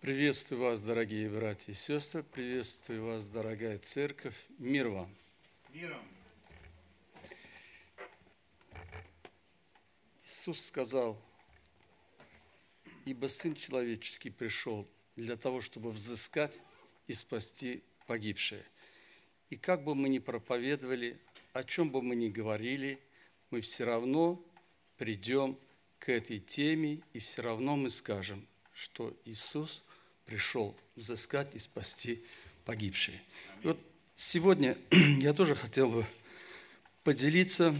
Приветствую вас, дорогие братья и сестры, приветствую вас, дорогая церковь. Мир вам. Миром. Иисус сказал, ибо Сын Человеческий пришел для того, чтобы взыскать и спасти погибшие. И как бы мы ни проповедовали, о чем бы мы ни говорили, мы все равно придем к этой теме, и все равно мы скажем, что Иисус пришел взыскать и спасти погибшие. И вот сегодня я тоже хотел бы поделиться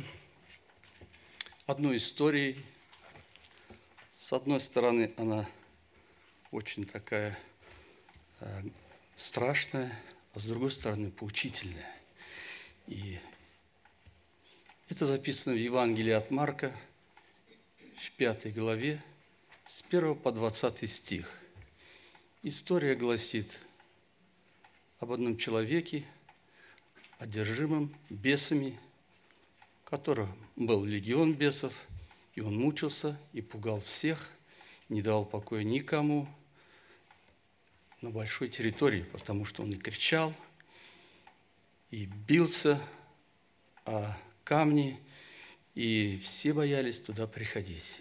одной историей. С одной стороны, она очень такая э, страшная, а с другой стороны, поучительная. И это записано в Евангелии от Марка – в пятой главе с 1 по 20 стих. История гласит об одном человеке, одержимом бесами, которого был легион бесов, и он мучился и пугал всех, не давал покоя никому на большой территории, потому что он и кричал, и бился о камни, и все боялись туда приходить.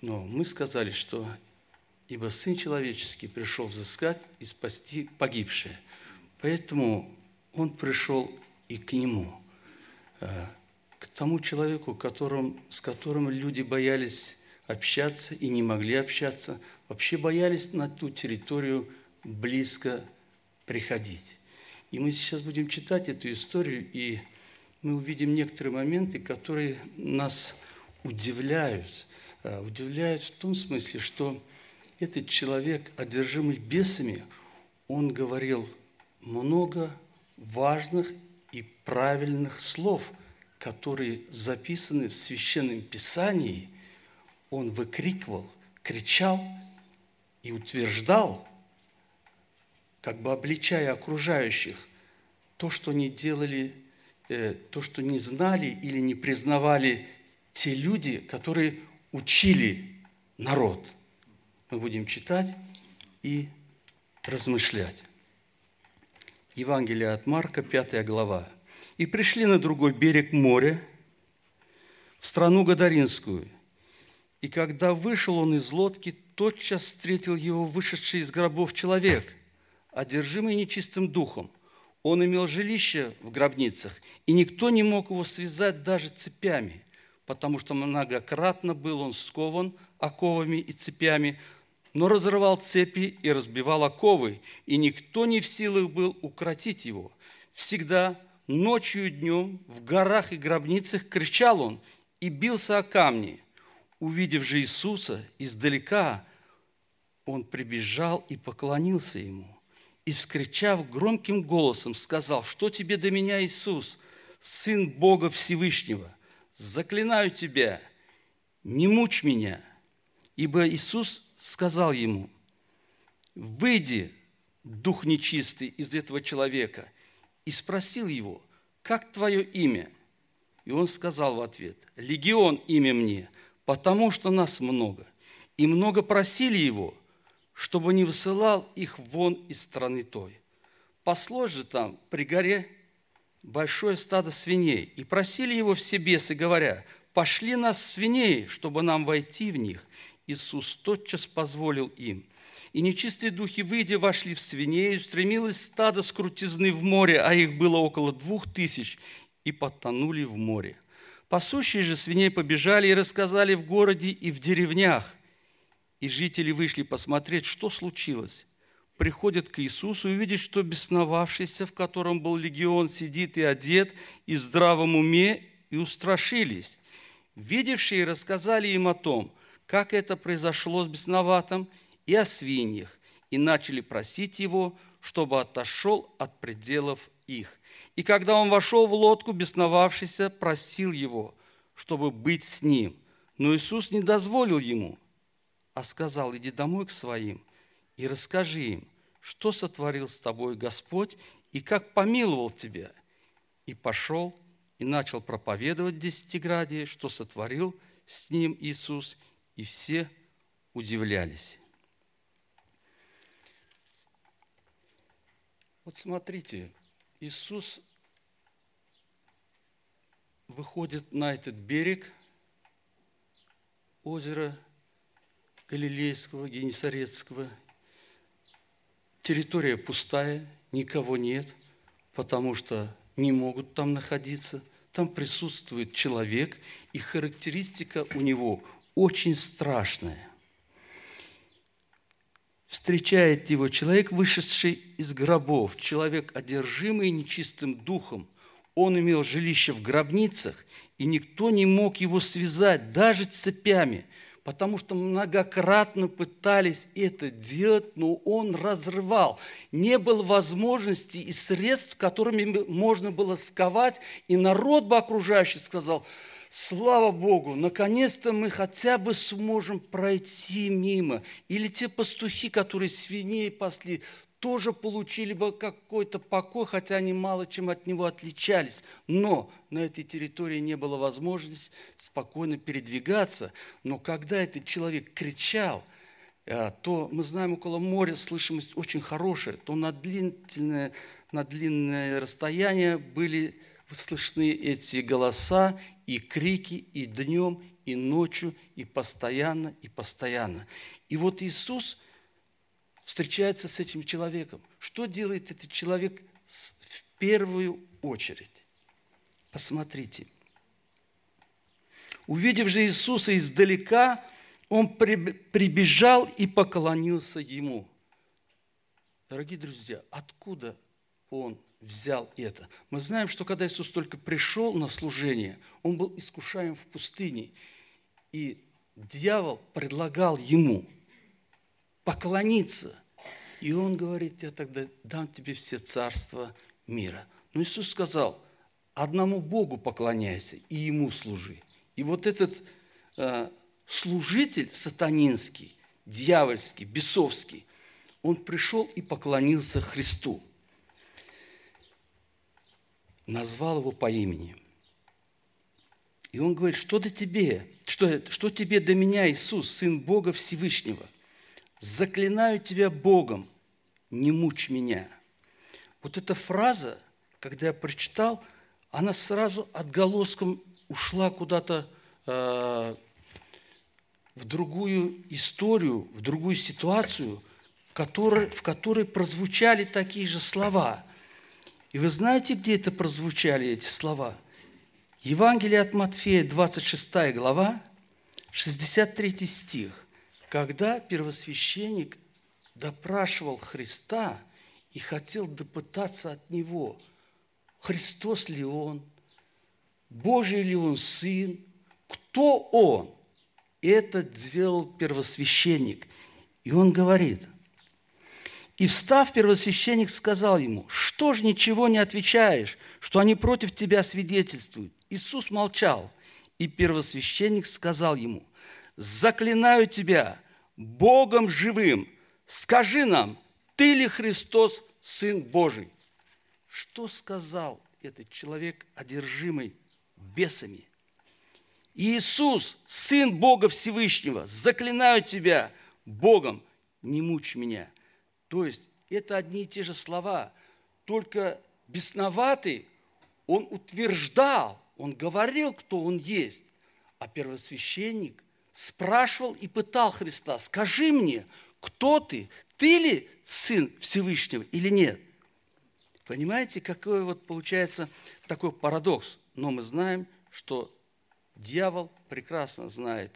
Но мы сказали, что ибо Сын Человеческий пришел взыскать и спасти погибшие. Поэтому Он пришел и к Нему, э, к тому человеку, которым, с которым люди боялись общаться и не могли общаться, вообще боялись на ту территорию близко приходить. И мы сейчас будем читать эту историю и мы увидим некоторые моменты, которые нас удивляют. Э, удивляют в том смысле, что этот человек, одержимый бесами, он говорил много важных и правильных слов, которые записаны в Священном Писании. Он выкрикивал, кричал и утверждал, как бы обличая окружающих, то, что они делали Э, то, что не знали или не признавали те люди, которые учили народ. Мы будем читать и размышлять. Евангелие от Марка, 5 глава. «И пришли на другой берег моря, в страну Гадаринскую. И когда вышел он из лодки, тотчас встретил его вышедший из гробов человек, одержимый нечистым духом – он имел жилище в гробницах, и никто не мог его связать даже цепями, потому что многократно был он скован оковами и цепями, но разрывал цепи и разбивал оковы, и никто не в силах был укротить его. Всегда ночью и днем в горах и гробницах кричал он и бился о камни. Увидев же Иисуса издалека, он прибежал и поклонился ему – и, вскричав громким голосом, сказал, что тебе до меня, Иисус, Сын Бога Всевышнего, заклинаю тебя, не мучь меня. Ибо Иисус сказал ему, выйди, дух нечистый, из этого человека, и спросил его, как твое имя? И он сказал в ответ, легион имя мне, потому что нас много. И много просили его – чтобы не высылал их вон из страны той. Паслось же там при горе большое стадо свиней, и просили его все бесы, говоря, «Пошли нас свиней, чтобы нам войти в них». Иисус тотчас позволил им. И нечистые духи, выйдя, вошли в свиней, и устремилось стадо с крутизны в море, а их было около двух тысяч, и потонули в море. Пасущие же свиней побежали и рассказали в городе и в деревнях, и жители вышли посмотреть, что случилось. Приходят к Иисусу и видят, что бесновавшийся, в котором был легион, сидит и одет, и в здравом уме, и устрашились. Видевшие рассказали им о том, как это произошло с бесноватым, и о свиньях, и начали просить его, чтобы отошел от пределов их. И когда он вошел в лодку, бесновавшийся просил его, чтобы быть с ним. Но Иисус не дозволил ему – а сказал, иди домой к своим и расскажи им, что сотворил с тобой Господь и как помиловал тебя. И пошел и начал проповедовать в Десятиградии, что сотворил с ним Иисус, и все удивлялись. Вот смотрите, Иисус выходит на этот берег озера Галилейского, Генесарецкого. Территория пустая, никого нет, потому что не могут там находиться. Там присутствует человек, и характеристика у него очень страшная. Встречает его человек, вышедший из гробов, человек, одержимый нечистым духом. Он имел жилище в гробницах, и никто не мог его связать, даже цепями, потому что многократно пытались это делать, но он разрывал. Не было возможности и средств, которыми можно было сковать, и народ бы окружающий сказал – слава Богу, наконец-то мы хотя бы сможем пройти мимо. Или те пастухи, которые свиней пасли, тоже получили бы какой-то покой, хотя они мало чем от него отличались. Но на этой территории не было возможности спокойно передвигаться. Но когда этот человек кричал, э, то мы знаем, около моря слышимость очень хорошая, то на длительное, на длинное расстояние были слышны эти голоса, и крики и днем, и ночью, и постоянно, и постоянно. И вот Иисус встречается с этим человеком. Что делает этот человек в первую очередь? Посмотрите. Увидев же Иисуса издалека, он прибежал и поклонился ему. Дорогие друзья, откуда он взял это. Мы знаем, что когда Иисус только пришел на служение, Он был искушаем в пустыне. И дьявол предлагал Ему поклониться. И Он говорит, я тогда дам тебе все царства мира. Но Иисус сказал, одному Богу поклоняйся и Ему служи. И вот этот э, служитель сатанинский, дьявольский, бесовский, он пришел и поклонился Христу – назвал его по имени. И он говорит, что до тебе, что, что тебе до меня, Иисус, Сын Бога Всевышнего? Заклинаю тебя Богом, не мучь меня. Вот эта фраза, когда я прочитал, она сразу отголоском ушла куда-то э, в другую историю, в другую ситуацию, в которой, в которой прозвучали такие же слова – и вы знаете, где это прозвучали эти слова? Евангелие от Матфея, 26 глава, 63 стих. Когда первосвященник допрашивал Христа и хотел допытаться от Него, Христос ли Он, Божий ли Он Сын, кто Он? Это сделал первосвященник. И он говорит – и встав, первосвященник сказал ему, что ж ничего не отвечаешь, что они против тебя свидетельствуют? Иисус молчал, и первосвященник сказал ему, заклинаю тебя Богом живым, скажи нам, ты ли Христос, Сын Божий? Что сказал этот человек, одержимый бесами? Иисус, Сын Бога Всевышнего, заклинаю тебя Богом, не мучь меня – то есть это одни и те же слова, только бесноватый, он утверждал, он говорил, кто он есть, а первосвященник спрашивал и пытал Христа, скажи мне, кто ты, ты ли Сын Всевышнего или нет? Понимаете, какой вот получается такой парадокс? Но мы знаем, что дьявол прекрасно знает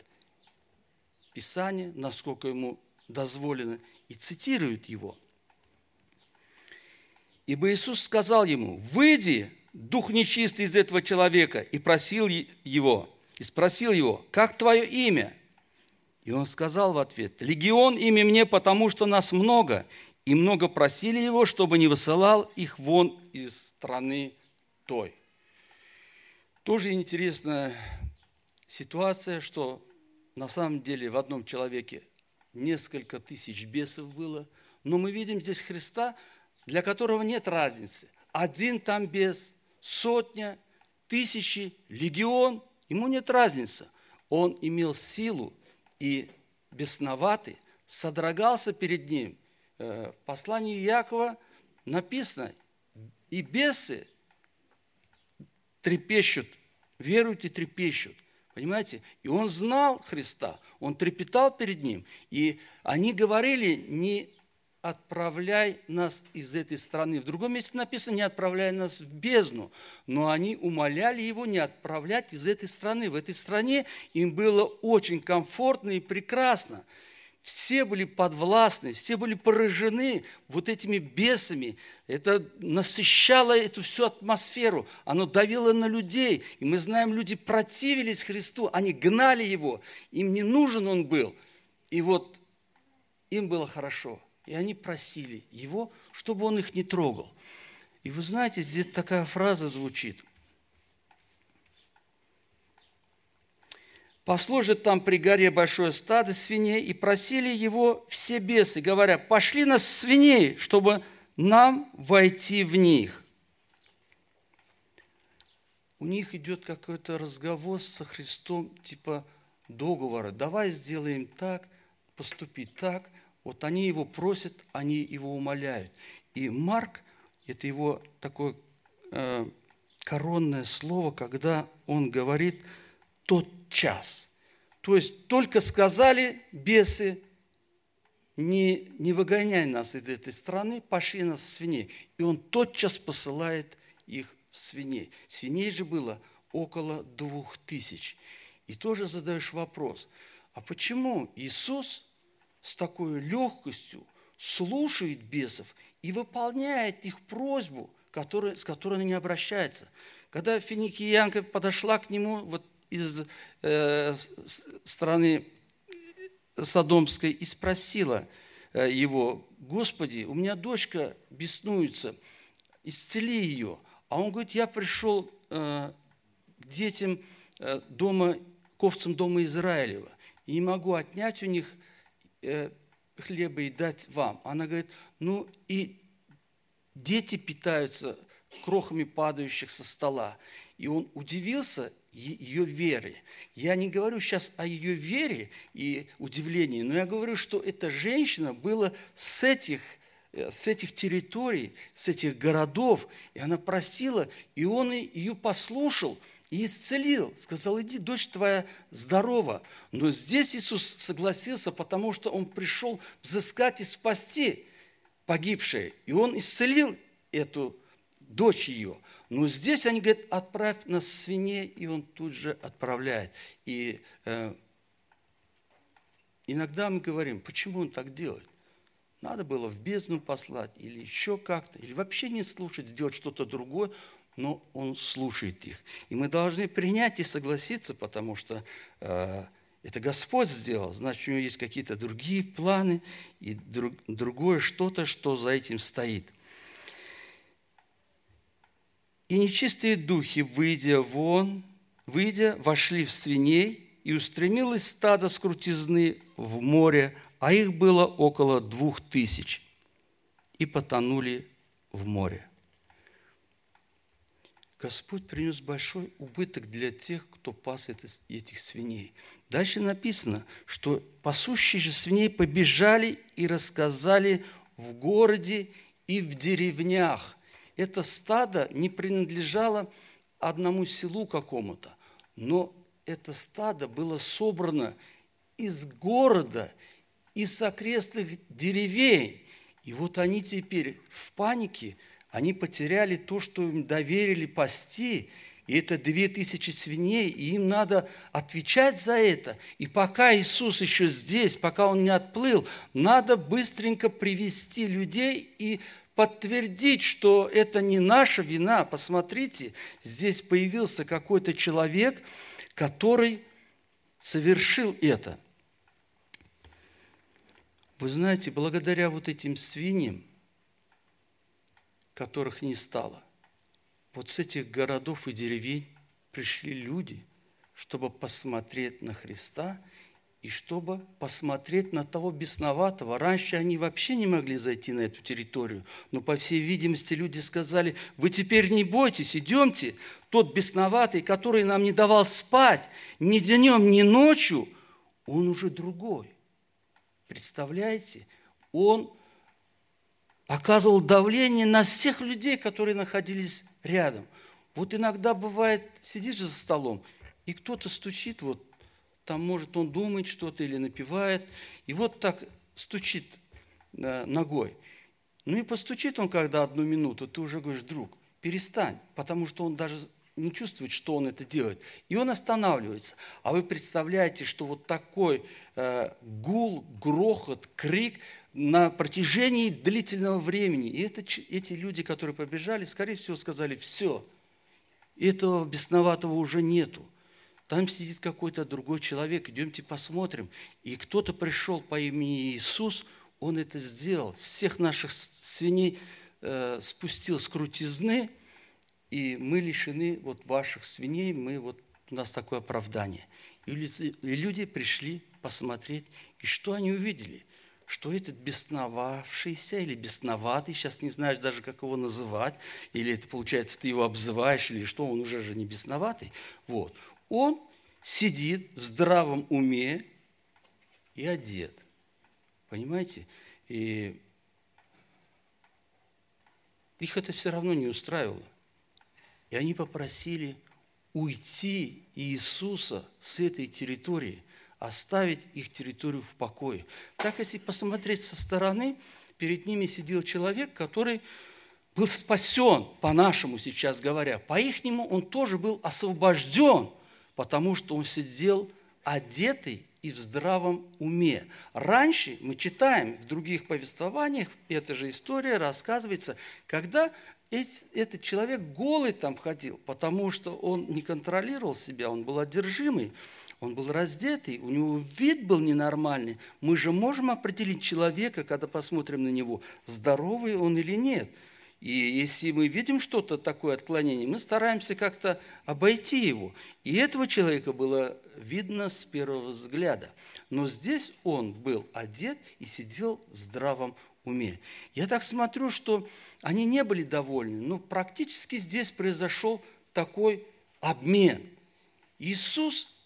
Писание, насколько ему дозволено, и цитирует его. Ибо Иисус сказал ему, выйди, дух нечистый из этого человека, и просил его, и спросил его, как твое имя? И он сказал в ответ, легион имя мне, потому что нас много, и много просили его, чтобы не высылал их вон из страны той. Тоже интересная ситуация, что на самом деле в одном человеке несколько тысяч бесов было, но мы видим здесь Христа, для которого нет разницы. Один там бес, сотня, тысячи, легион, ему нет разницы. Он имел силу и бесноватый, содрогался перед ним. Э, в послании Якова написано, и бесы трепещут, веруют и трепещут. Понимаете? И он знал Христа, он трепетал перед ним. И они говорили, не отправляй нас из этой страны. В другом месте написано, не отправляй нас в бездну. Но они умоляли его не отправлять из этой страны. В этой стране им было очень комфортно и прекрасно все были подвластны, все были поражены вот этими бесами. Это насыщало эту всю атмосферу, оно давило на людей. И мы знаем, люди противились Христу, они гнали Его, им не нужен Он был. И вот им было хорошо. И они просили Его, чтобы Он их не трогал. И вы знаете, здесь такая фраза звучит – Пасло же там при горе большое стадо свиней, и просили его все бесы, говоря, пошли нас свиней, чтобы нам войти в них. У них идет какой-то разговор со Христом, типа договора. Давай сделаем так, поступить так. Вот они его просят, они его умоляют. И Марк, это его такое э, коронное слово, когда он говорит – тот час. То есть только сказали бесы, не, не выгоняй нас из этой страны, пошли нас в свиней. И он тотчас посылает их в свиней. Свиней же было около двух тысяч. И тоже задаешь вопрос, а почему Иисус с такой легкостью слушает бесов и выполняет их просьбу, который, с которой они не обращаются? Когда финикиянка подошла к нему, вот из э, страны Содомской и спросила э, его, Господи, у меня дочка беснуется, исцели ее. А он говорит, я пришел э, к детям э, дома, к овцам дома Израилева, и не могу отнять у них э, хлеба и дать вам. Она говорит, ну и дети питаются крохами падающих со стола. И он удивился ее веры. Я не говорю сейчас о ее вере и удивлении, но я говорю, что эта женщина была с этих, э, с этих территорий, с этих городов, и она просила, и он ее послушал и исцелил. Сказал, иди, дочь твоя здорова. Но здесь Иисус согласился, потому что Он пришел взыскать и спасти погибшее. И Он исцелил эту дочь ее. Но здесь они говорят, отправь нас свиней, и он тут же отправляет. И э, иногда мы говорим, почему он так делает? Надо было в бездну послать, или еще как-то, или вообще не слушать, сделать что-то другое, но он слушает их. И мы должны принять и согласиться, потому что э, это Господь сделал, значит, у него есть какие-то другие планы и друг, другое что-то, что за этим стоит – и нечистые духи, выйдя вон, выйдя, вошли в свиней, и устремилось стадо с крутизны в море, а их было около двух тысяч, и потонули в море. Господь принес большой убыток для тех, кто пас этих свиней. Дальше написано, что пасущие же свиней побежали и рассказали в городе и в деревнях – это стадо не принадлежало одному селу какому-то, но это стадо было собрано из города, из окрестных деревень. И вот они теперь в панике, они потеряли то, что им доверили пасти, и это две тысячи свиней, и им надо отвечать за это. И пока Иисус еще здесь, пока Он не отплыл, надо быстренько привести людей и подтвердить, что это не наша вина. Посмотрите, здесь появился какой-то человек, который совершил это. Вы знаете, благодаря вот этим свиньям, которых не стало, вот с этих городов и деревень пришли люди, чтобы посмотреть на Христа – и чтобы посмотреть на того бесноватого. Раньше они вообще не могли зайти на эту территорию, но, по всей видимости, люди сказали, вы теперь не бойтесь, идемте. Тот бесноватый, который нам не давал спать ни днем, ни ночью, он уже другой. Представляете? Он оказывал давление на всех людей, которые находились рядом. Вот иногда бывает, сидишь за столом, и кто-то стучит, вот там, может, он думает что-то или напевает, и вот так стучит э, ногой. Ну и постучит он когда одну минуту, ты уже говоришь, друг, перестань, потому что он даже не чувствует, что он это делает. И он останавливается. А вы представляете, что вот такой э, гул, грохот, крик на протяжении длительного времени. И это, эти люди, которые побежали, скорее всего, сказали, все, этого бесноватого уже нету. Там сидит какой-то другой человек, идемте посмотрим. И кто-то пришел по имени Иисус, он это сделал. Всех наших свиней э, спустил с крутизны, и мы лишены вот ваших свиней, мы вот, у нас такое оправдание. И люди пришли посмотреть, и что они увидели? Что этот бесновавшийся или бесноватый, сейчас не знаешь даже, как его называть, или это получается, ты его обзываешь, или что, он уже же не бесноватый. Вот он сидит в здравом уме и одет. Понимаете? И их это все равно не устраивало. И они попросили уйти Иисуса с этой территории, оставить их территорию в покое. Так, если посмотреть со стороны, перед ними сидел человек, который был спасен, по-нашему сейчас говоря. По-ихнему он тоже был освобожден – потому что он сидел одетый и в здравом уме. Раньше мы читаем в других повествованиях, эта же история рассказывается, когда этот человек голый там ходил, потому что он не контролировал себя, он был одержимый, он был раздетый, у него вид был ненормальный. Мы же можем определить человека, когда посмотрим на него, здоровый он или нет – и если мы видим что-то такое отклонение, мы стараемся как-то обойти его. И этого человека было видно с первого взгляда. Но здесь он был одет и сидел в здравом уме. Я так смотрю, что они не были довольны, но практически здесь произошел такой обмен. Иисус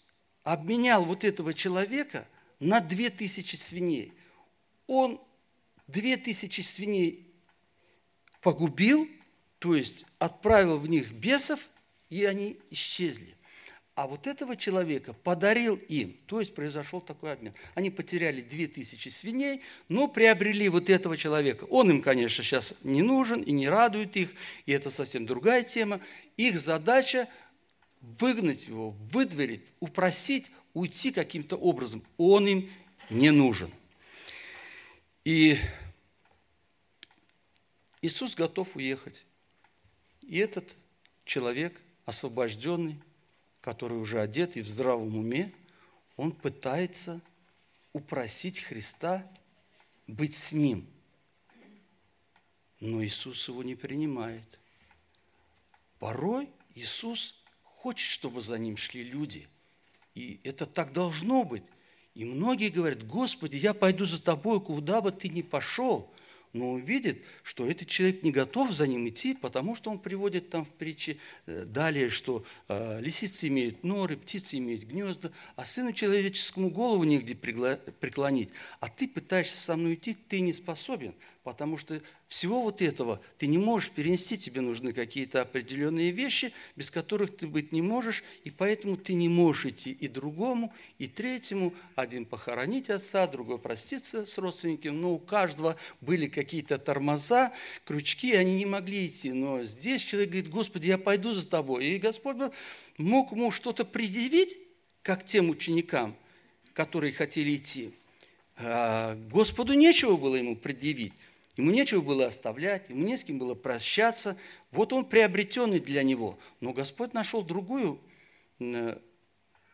обменял вот этого человека на две тысячи свиней. Он две тысячи свиней погубил, то есть отправил в них бесов, и они исчезли. А вот этого человека подарил им, то есть произошел такой обмен. Они потеряли две тысячи свиней, но приобрели вот этого человека. Он им, конечно, сейчас не нужен и не радует их, и это совсем другая тема. Их задача выгнать его, выдворить, упросить, уйти каким-то образом. Он им не нужен. И Иисус готов уехать. И этот человек, освобожденный, который уже одет и в здравом уме, он пытается упросить Христа быть с ним. Но Иисус его не принимает. Порой Иисус хочет, чтобы за ним шли люди. И это так должно быть. И многие говорят, Господи, я пойду за тобой, куда бы ты ни пошел но он видит, что этот человек не готов за ним идти, потому что он приводит там в притче э, далее, что э, лисицы имеют норы, птицы имеют гнезда, а сыну человеческому голову негде преклонить. А ты пытаешься со мной идти, ты не способен, потому что всего вот этого ты не можешь перенести, тебе нужны какие-то определенные вещи, без которых ты быть не можешь, и поэтому ты не можешь идти и другому, и третьему, один похоронить отца, другой проститься с родственниками, но у каждого были какие-то тормоза, крючки, они не могли идти, но здесь человек говорит, Господи, я пойду за тобой, и Господь мог ему что-то предъявить, как тем ученикам, которые хотели идти, а Господу нечего было ему предъявить. Ему нечего было оставлять, ему не с кем было прощаться. Вот он приобретенный для него. Но Господь нашел другую, э,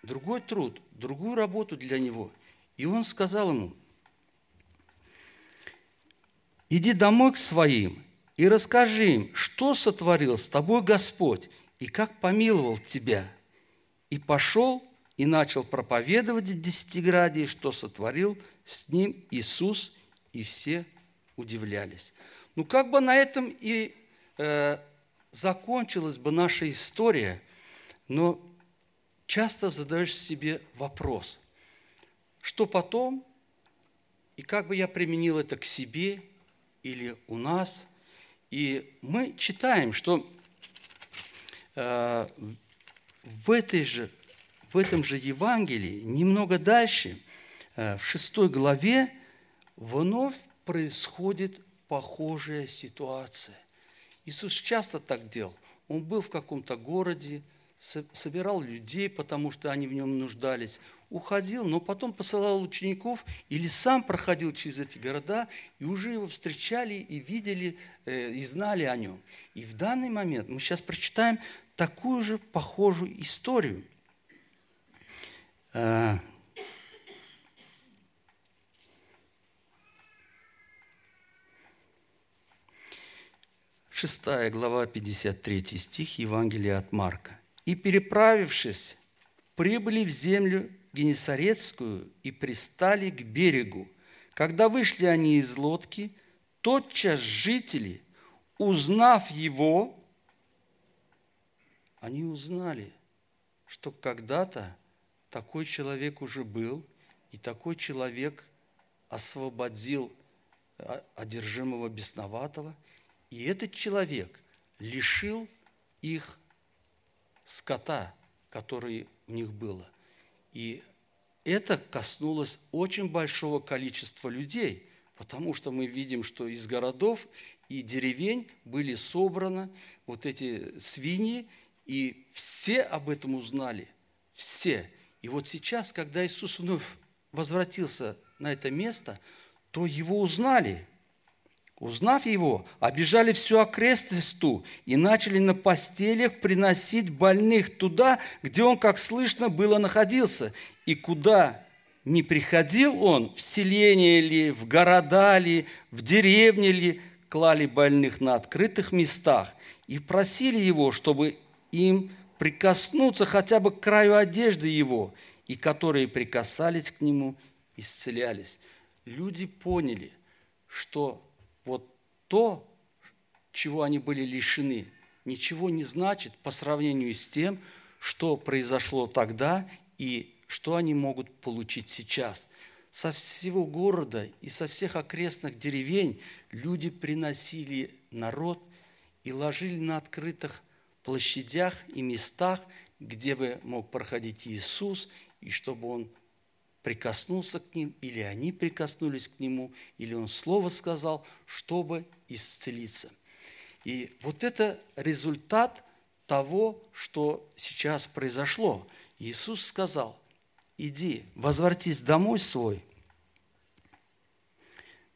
другой труд, другую работу для него. И он сказал ему, иди домой к своим и расскажи им, что сотворил с тобой Господь и как помиловал тебя. И пошел и начал проповедовать в Десятиградии, что сотворил с ним Иисус и все удивлялись. Ну, как бы на этом и э, закончилась бы наша история, но часто задаешь себе вопрос, что потом, и как бы я применил это к себе или у нас. И мы читаем, что э, в, этой же, в этом же Евангелии, немного дальше, э, в шестой главе, вновь происходит похожая ситуация. Иисус часто так делал. Он был в каком-то городе, собирал людей, потому что они в нем нуждались, уходил, но потом посылал учеников или сам проходил через эти города, и уже его встречали и видели, э, и знали о нем. И в данный момент мы сейчас прочитаем такую же похожую историю. Э, Шестая глава, 53 стих Евангелия от Марка. «И переправившись, прибыли в землю Генесарецкую и пристали к берегу. Когда вышли они из лодки, тотчас жители, узнав его, они узнали, что когда-то такой человек уже был, и такой человек освободил а, одержимого бесноватого, и этот человек лишил их скота, который у них было. И это коснулось очень большого количества людей, потому что мы видим, что из городов и деревень были собраны вот эти свиньи, и все об этом узнали, все. И вот сейчас, когда Иисус вновь возвратился на это место, то его узнали – Узнав его, обижали всю окрестностью и начали на постелях приносить больных туда, где он, как слышно, было находился. И куда не приходил он, в селение ли, в города ли, в деревне ли, клали больных на открытых местах и просили его, чтобы им прикоснуться хотя бы к краю одежды его, и которые прикасались к нему, исцелялись. Люди поняли, что вот то, чего они были лишены, ничего не значит по сравнению с тем, что произошло тогда и что они могут получить сейчас. Со всего города и со всех окрестных деревень люди приносили народ и ложили на открытых площадях и местах, где бы мог проходить Иисус, и чтобы Он прикоснулся к ним, или они прикоснулись к нему, или он слово сказал, чтобы исцелиться. И вот это результат того, что сейчас произошло. Иисус сказал, иди, возвратись домой свой,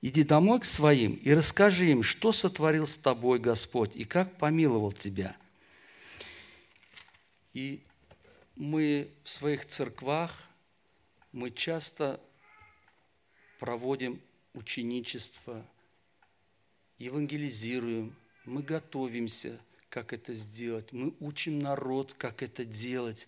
иди домой к своим и расскажи им, что сотворил с тобой Господь и как помиловал тебя. И мы в своих церквах мы часто проводим ученичество, евангелизируем, мы готовимся, как это сделать, мы учим народ, как это делать,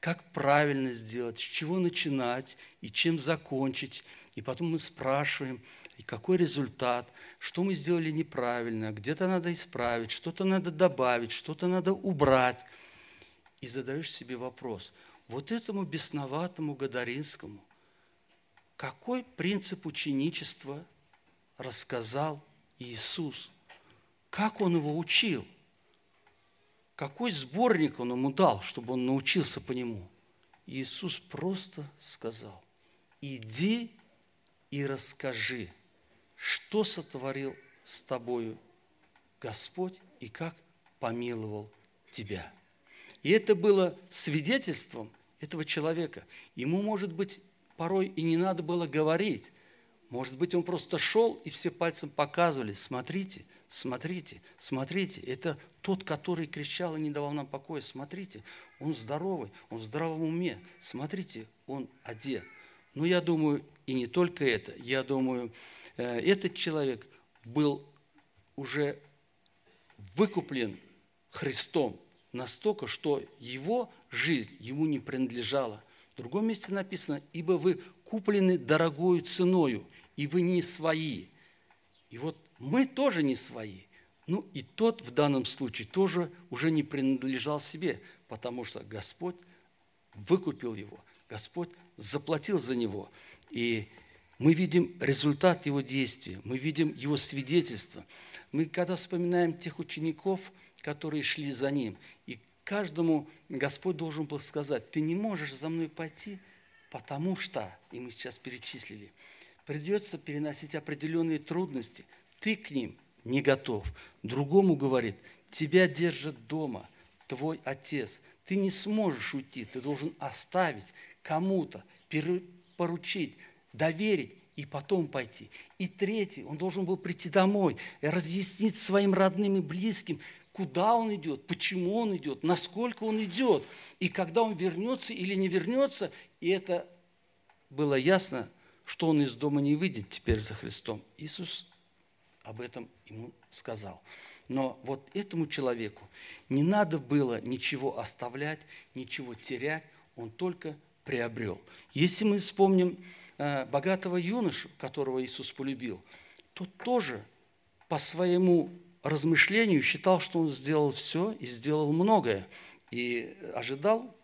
как правильно сделать, с чего начинать и чем закончить. И потом мы спрашиваем, и какой результат, что мы сделали неправильно, где-то надо исправить, что-то надо добавить, что-то надо убрать. И задаешь себе вопрос – вот этому бесноватому Гадаринскому какой принцип ученичества рассказал Иисус? Как он его учил? Какой сборник он ему дал, чтобы он научился по нему? Иисус просто сказал, иди и расскажи, что сотворил с тобою Господь и как помиловал тебя. И это было свидетельством этого человека. Ему, может быть, порой и не надо было говорить. Может быть, он просто шел и все пальцем показывали, смотрите, смотрите, смотрите. Это тот, который кричал и не давал нам покоя. Смотрите, он здоровый, он в здравом уме. Смотрите, он одет. Но я думаю, и не только это. Я думаю, э, этот человек был уже выкуплен Христом настолько, что его жизнь ему не принадлежала. В другом месте написано, ибо вы куплены дорогою ценою, и вы не свои. И вот мы тоже не свои. Ну и тот в данном случае тоже уже не принадлежал себе, потому что Господь выкупил его, Господь заплатил за него. И мы видим результат его действия, мы видим его свидетельство. Мы когда вспоминаем тех учеников, которые шли за ним, и каждому Господь должен был сказать, ты не можешь за мной пойти, потому что, и мы сейчас перечислили, придется переносить определенные трудности, ты к ним не готов. Другому говорит, тебя держит дома твой отец, ты не сможешь уйти, ты должен оставить кому-то, поручить, доверить и потом пойти. И третий, он должен был прийти домой разъяснить своим родным и близким, куда он идет, почему он идет, насколько он идет, и когда он вернется или не вернется. И это было ясно, что он из дома не выйдет теперь за Христом. Иисус об этом ему сказал. Но вот этому человеку не надо было ничего оставлять, ничего терять, он только приобрел. Если мы вспомним э, богатого юношу, которого Иисус полюбил, то тоже по своему размышлению считал, что он сделал все и сделал многое. И ожидал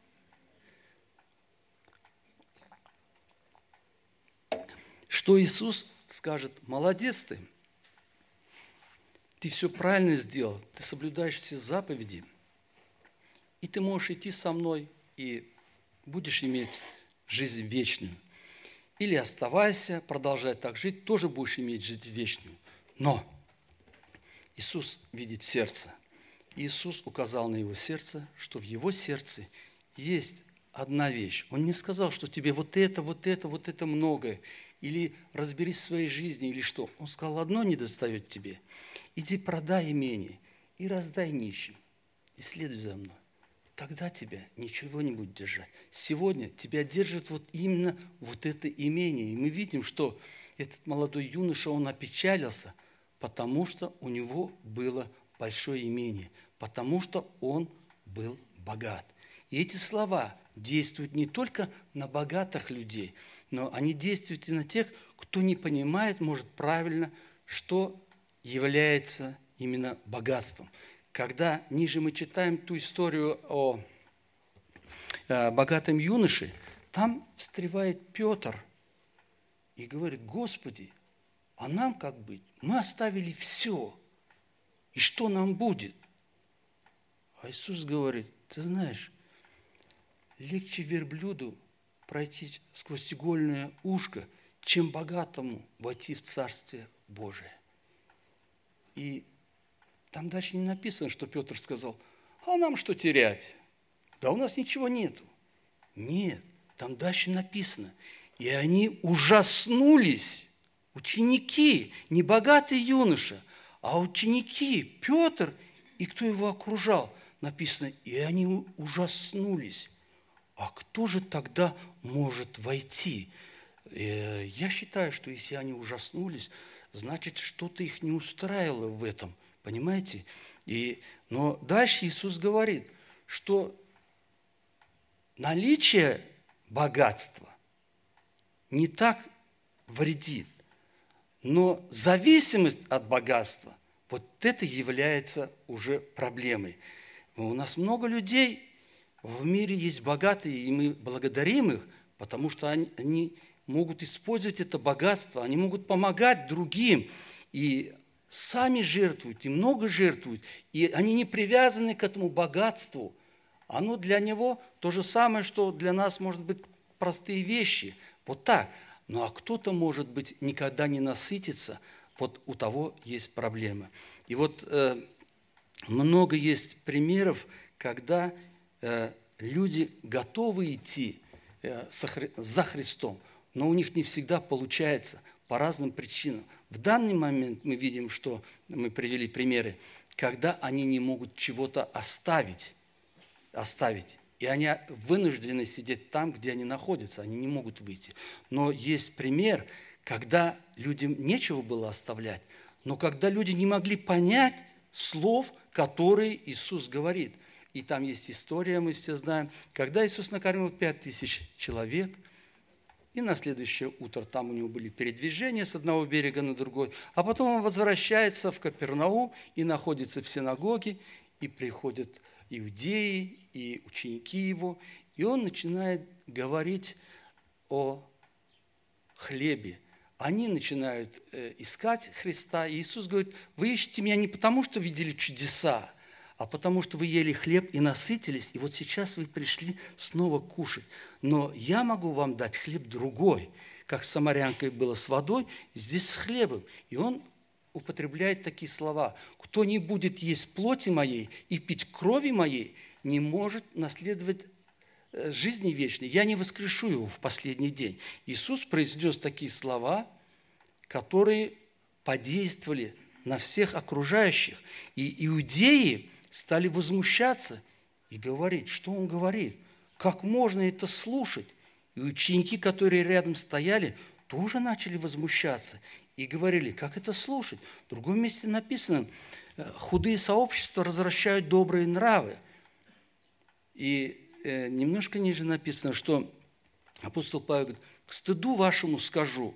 что Иисус скажет, молодец ты, ты все правильно сделал, ты соблюдаешь все заповеди, и ты можешь идти со мной и будешь иметь жизнь вечную. Или оставайся, продолжай так жить, тоже будешь иметь жизнь вечную. Но Иисус видит сердце. Иисус указал на его сердце, что в его сердце есть одна вещь. Он не сказал, что тебе вот это, вот это, вот это многое. Или разберись в своей жизни, или что. Он сказал, одно не достает тебе. Иди продай имение и раздай нищим. И следуй за мной тогда тебя ничего не будет держать. Сегодня тебя держит вот именно вот это имение. И мы видим, что этот молодой юноша, он опечалился, потому что у него было большое имение, потому что он был богат. И эти слова действуют не только на богатых людей, но они действуют и на тех, кто не понимает, может, правильно, что является именно богатством когда ниже мы читаем ту историю о э, богатом юноше, там встревает Петр и говорит, Господи, а нам как быть? Мы оставили все. И что нам будет? А Иисус говорит, ты знаешь, легче верблюду пройти сквозь игольное ушко, чем богатому войти в Царствие Божие. И там дальше не написано, что Петр сказал, а нам что терять? Да у нас ничего нету. Нет, там дальше написано. И они ужаснулись, ученики, не богатый юноша, а ученики, Петр и кто его окружал. Написано, и они ужаснулись. А кто же тогда может войти? Э, я считаю, что если они ужаснулись, значит, что-то их не устраивало в этом – Понимаете? И, но дальше Иисус говорит, что наличие богатства не так вредит, но зависимость от богатства, вот это является уже проблемой. У нас много людей в мире есть богатые, и мы благодарим их, потому что они, они могут использовать это богатство, они могут помогать другим. И сами жертвуют и много жертвуют, и они не привязаны к этому богатству. Оно для него то же самое, что для нас может быть простые вещи. Вот так. Ну а кто-то, может быть, никогда не насытится, вот у того есть проблемы. И вот э, много есть примеров, когда э, люди готовы идти э, за Христом, но у них не всегда получается по разным причинам. В данный момент мы видим, что мы привели примеры, когда они не могут чего-то оставить, оставить. И они вынуждены сидеть там, где они находятся, они не могут выйти. Но есть пример, когда людям нечего было оставлять, но когда люди не могли понять слов, которые Иисус говорит. И там есть история, мы все знаем, когда Иисус накормил пять тысяч человек – и на следующее утро там у него были передвижения с одного берега на другой. А потом он возвращается в Капернаум и находится в синагоге, и приходят иудеи, и ученики его, и он начинает говорить о хлебе, они начинают э, искать Христа. И Иисус говорит, вы ищете меня не потому, что видели чудеса, а потому что вы ели хлеб и насытились, и вот сейчас вы пришли снова кушать. Но я могу вам дать хлеб другой, как с самарянкой было с водой, здесь с хлебом. И он употребляет такие слова. «Кто не будет есть плоти моей и пить крови моей, не может наследовать Э, жизни вечной, я не воскрешу его в последний день. Иисус произнес такие слова, которые подействовали на всех окружающих. И иудеи стали возмущаться и говорить, что он говорит, как можно это слушать. И ученики, которые рядом стояли, тоже начали возмущаться и говорили, как это слушать. В другом месте написано, «Э, худые сообщества развращают добрые нравы. И Э, немножко ниже написано, что апостол Павел говорит, к стыду вашему скажу,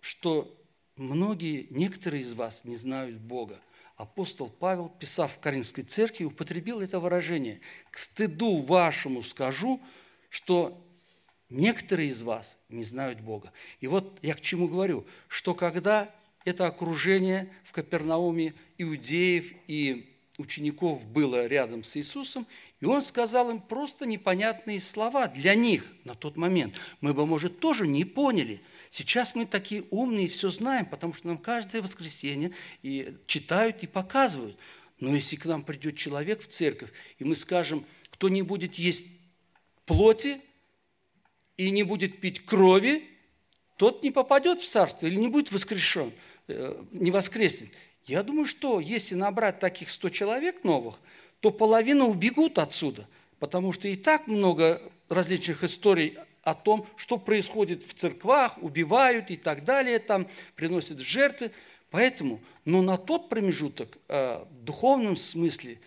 что многие, некоторые из вас не знают Бога. Апостол Павел, писав в Каринской церкви, употребил это выражение. К стыду вашему скажу, что некоторые из вас не знают Бога. И вот я к чему говорю, что когда это окружение в Капернауме иудеев и учеников было рядом с Иисусом, и он сказал им просто непонятные слова для них на тот момент. Мы бы, может, тоже не поняли. Сейчас мы такие умные, все знаем, потому что нам каждое воскресенье и читают и показывают. Но если к нам придет человек в церковь, и мы скажем, кто не будет есть плоти и не будет пить крови, тот не попадет в царство или не будет воскрешен, э, не воскреснет. Я думаю, что если набрать таких 100 человек новых, то половина убегут отсюда, потому что и так много различных историй о том, что происходит в церквах, убивают и так далее, там приносят жертвы. Поэтому, но на тот промежуток э, в духовном смысле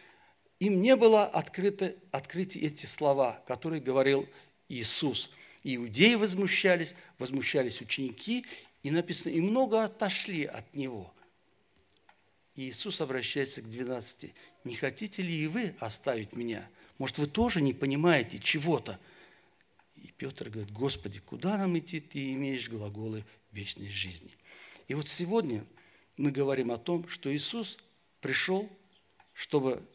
им не было открыто, открыты эти слова, которые говорил Иисус. Иудеи возмущались, возмущались ученики, и написано, и много отошли от Него – и Иисус обращается к 12. «Не хотите ли и вы оставить меня? Может, вы тоже не понимаете чего-то?» И Петр говорит, «Господи, куда нам идти? Ты имеешь глаголы вечной жизни». И вот сегодня мы говорим о том, что Иисус пришел, чтобы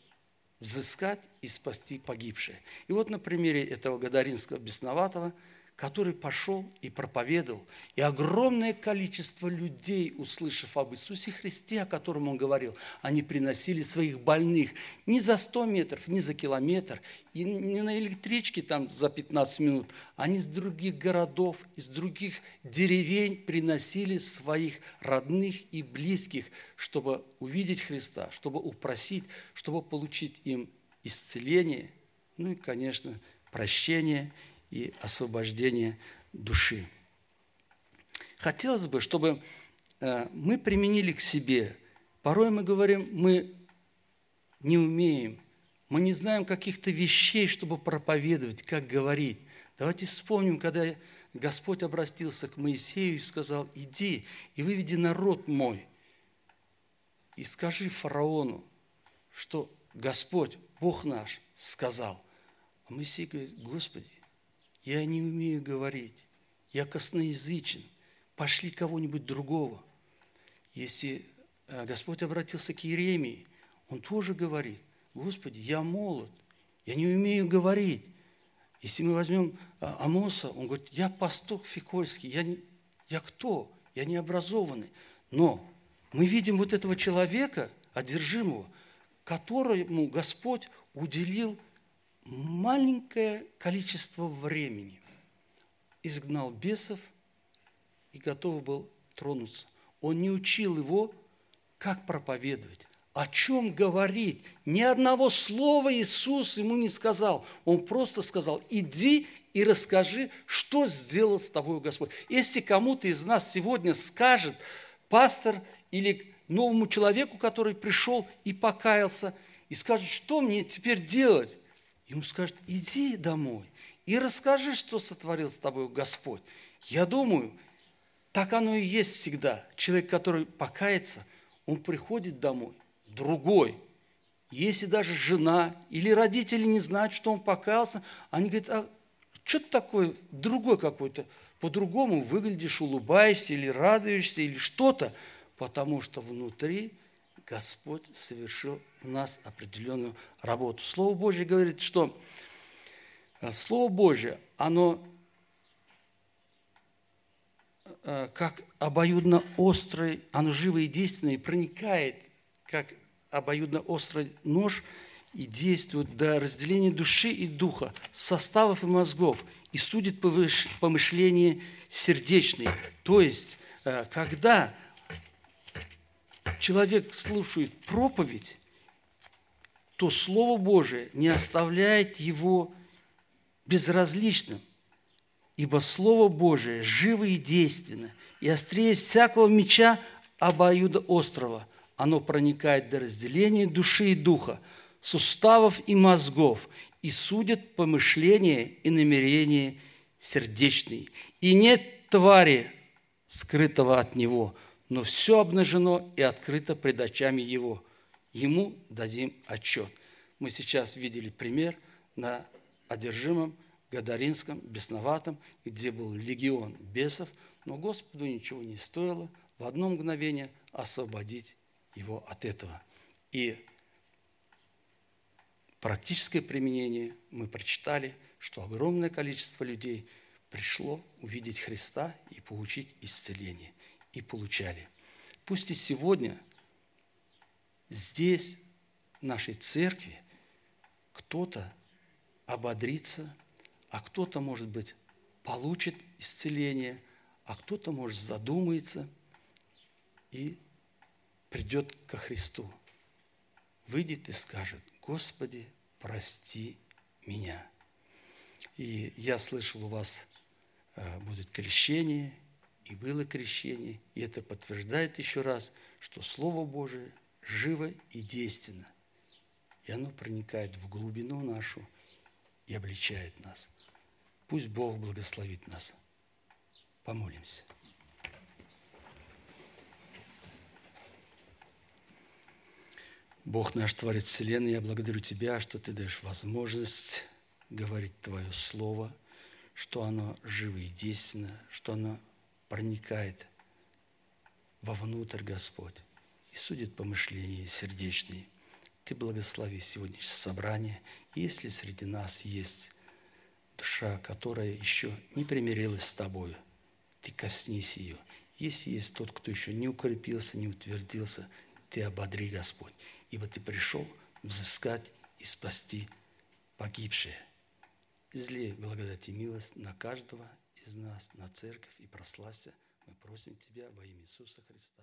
взыскать и спасти погибшее. И вот на примере этого Гадаринского бесноватого – который пошел и проповедовал. И огромное количество людей, услышав об Иисусе Христе, о котором он говорил, они приносили своих больных не за 100 метров, не за километр, и не на электричке там за 15 минут, они из других городов, из других деревень приносили своих родных и близких, чтобы увидеть Христа, чтобы упросить, чтобы получить им исцеление, ну и, конечно, прощение – и освобождение души. Хотелось бы, чтобы э, мы применили к себе. Порой мы говорим, мы не умеем, мы не знаем каких-то вещей, чтобы проповедовать, как говорить. Давайте вспомним, когда Господь обратился к Моисею и сказал, иди и выведи народ мой, и скажи фараону, что Господь, Бог наш, сказал. А Моисей говорит, Господи, я не умею говорить, я косноязычен, пошли кого-нибудь другого. Если э, Господь обратился к Еремии, он тоже говорит, Господи, я молод, я не умею говорить. Если мы возьмем э, Амоса, он говорит, я пастух фикольский, я, не, я кто? Я не образованный. Но мы видим вот этого человека, одержимого, которому Господь уделил маленькое количество времени изгнал бесов и готов был тронуться. Он не учил его, как проповедовать, о чем говорить. Ни одного слова Иисус ему не сказал. Он просто сказал, иди и расскажи, что сделал с тобой Господь. Если кому-то из нас сегодня скажет пастор или новому человеку, который пришел и покаялся, и скажет, что мне теперь делать? Ему скажет, иди домой и расскажи, что сотворил с тобой Господь. Я думаю, так оно и есть всегда. Человек, который покается, он приходит домой, другой. Если даже жена или родители не знают, что он покаялся, они говорят, а что такое, другой какой-то по-другому выглядишь, улыбаешься или радуешься, или что-то, потому что внутри Господь совершил в нас определенную работу. Слово Божье говорит, что э, Слово Божье, оно э, как обоюдно острый, оно живое и действенное, и проникает, как обоюдно острый нож, и действует до разделения души и духа, составов и мозгов, и судит помышления сердечные. То есть, э, когда человек слушает проповедь, то Слово Божие не оставляет его безразличным, ибо Слово Божие живо и действенно, и острее всякого меча обоюда острова. Оно проникает до разделения души и духа, суставов и мозгов, и судит помышления и намерения сердечные. И нет твари, скрытого от него – но все обнажено и открыто пред очами Его. Ему дадим отчет. Мы сейчас видели пример на одержимом Гадаринском, бесноватом, где был легион бесов, но Господу ничего не стоило в одно мгновение освободить его от этого. И практическое применение мы прочитали, что огромное количество людей пришло увидеть Христа и получить исцеление – и получали. Пусть и сегодня здесь, в нашей церкви, кто-то ободрится, а кто-то, может быть, получит исцеление, а кто-то, может, задумается и придет ко Христу. Выйдет и скажет, Господи, прости меня. И я слышал, у вас э, будет крещение, и было крещение. И это подтверждает еще раз, что Слово Божие живо и действенно. И оно проникает в глубину нашу и обличает нас. Пусть Бог благословит нас. Помолимся. Бог наш Творец Вселенной, я благодарю Тебя, что Ты даешь возможность говорить Твое Слово, что оно живо и действенно, что оно проникает вовнутрь Господь и судит помышления сердечные. Ты благослови сегодняшнее собрание. Если среди нас есть душа, которая еще не примирилась с Тобою, Ты коснись ее. Если есть тот, кто еще не укрепился, не утвердился, Ты ободри, Господь, ибо Ты пришел взыскать и спасти погибшие. Излей благодать и милость на каждого из нас на церковь и прославься. Мы просим Тебя во имя Иисуса Христа.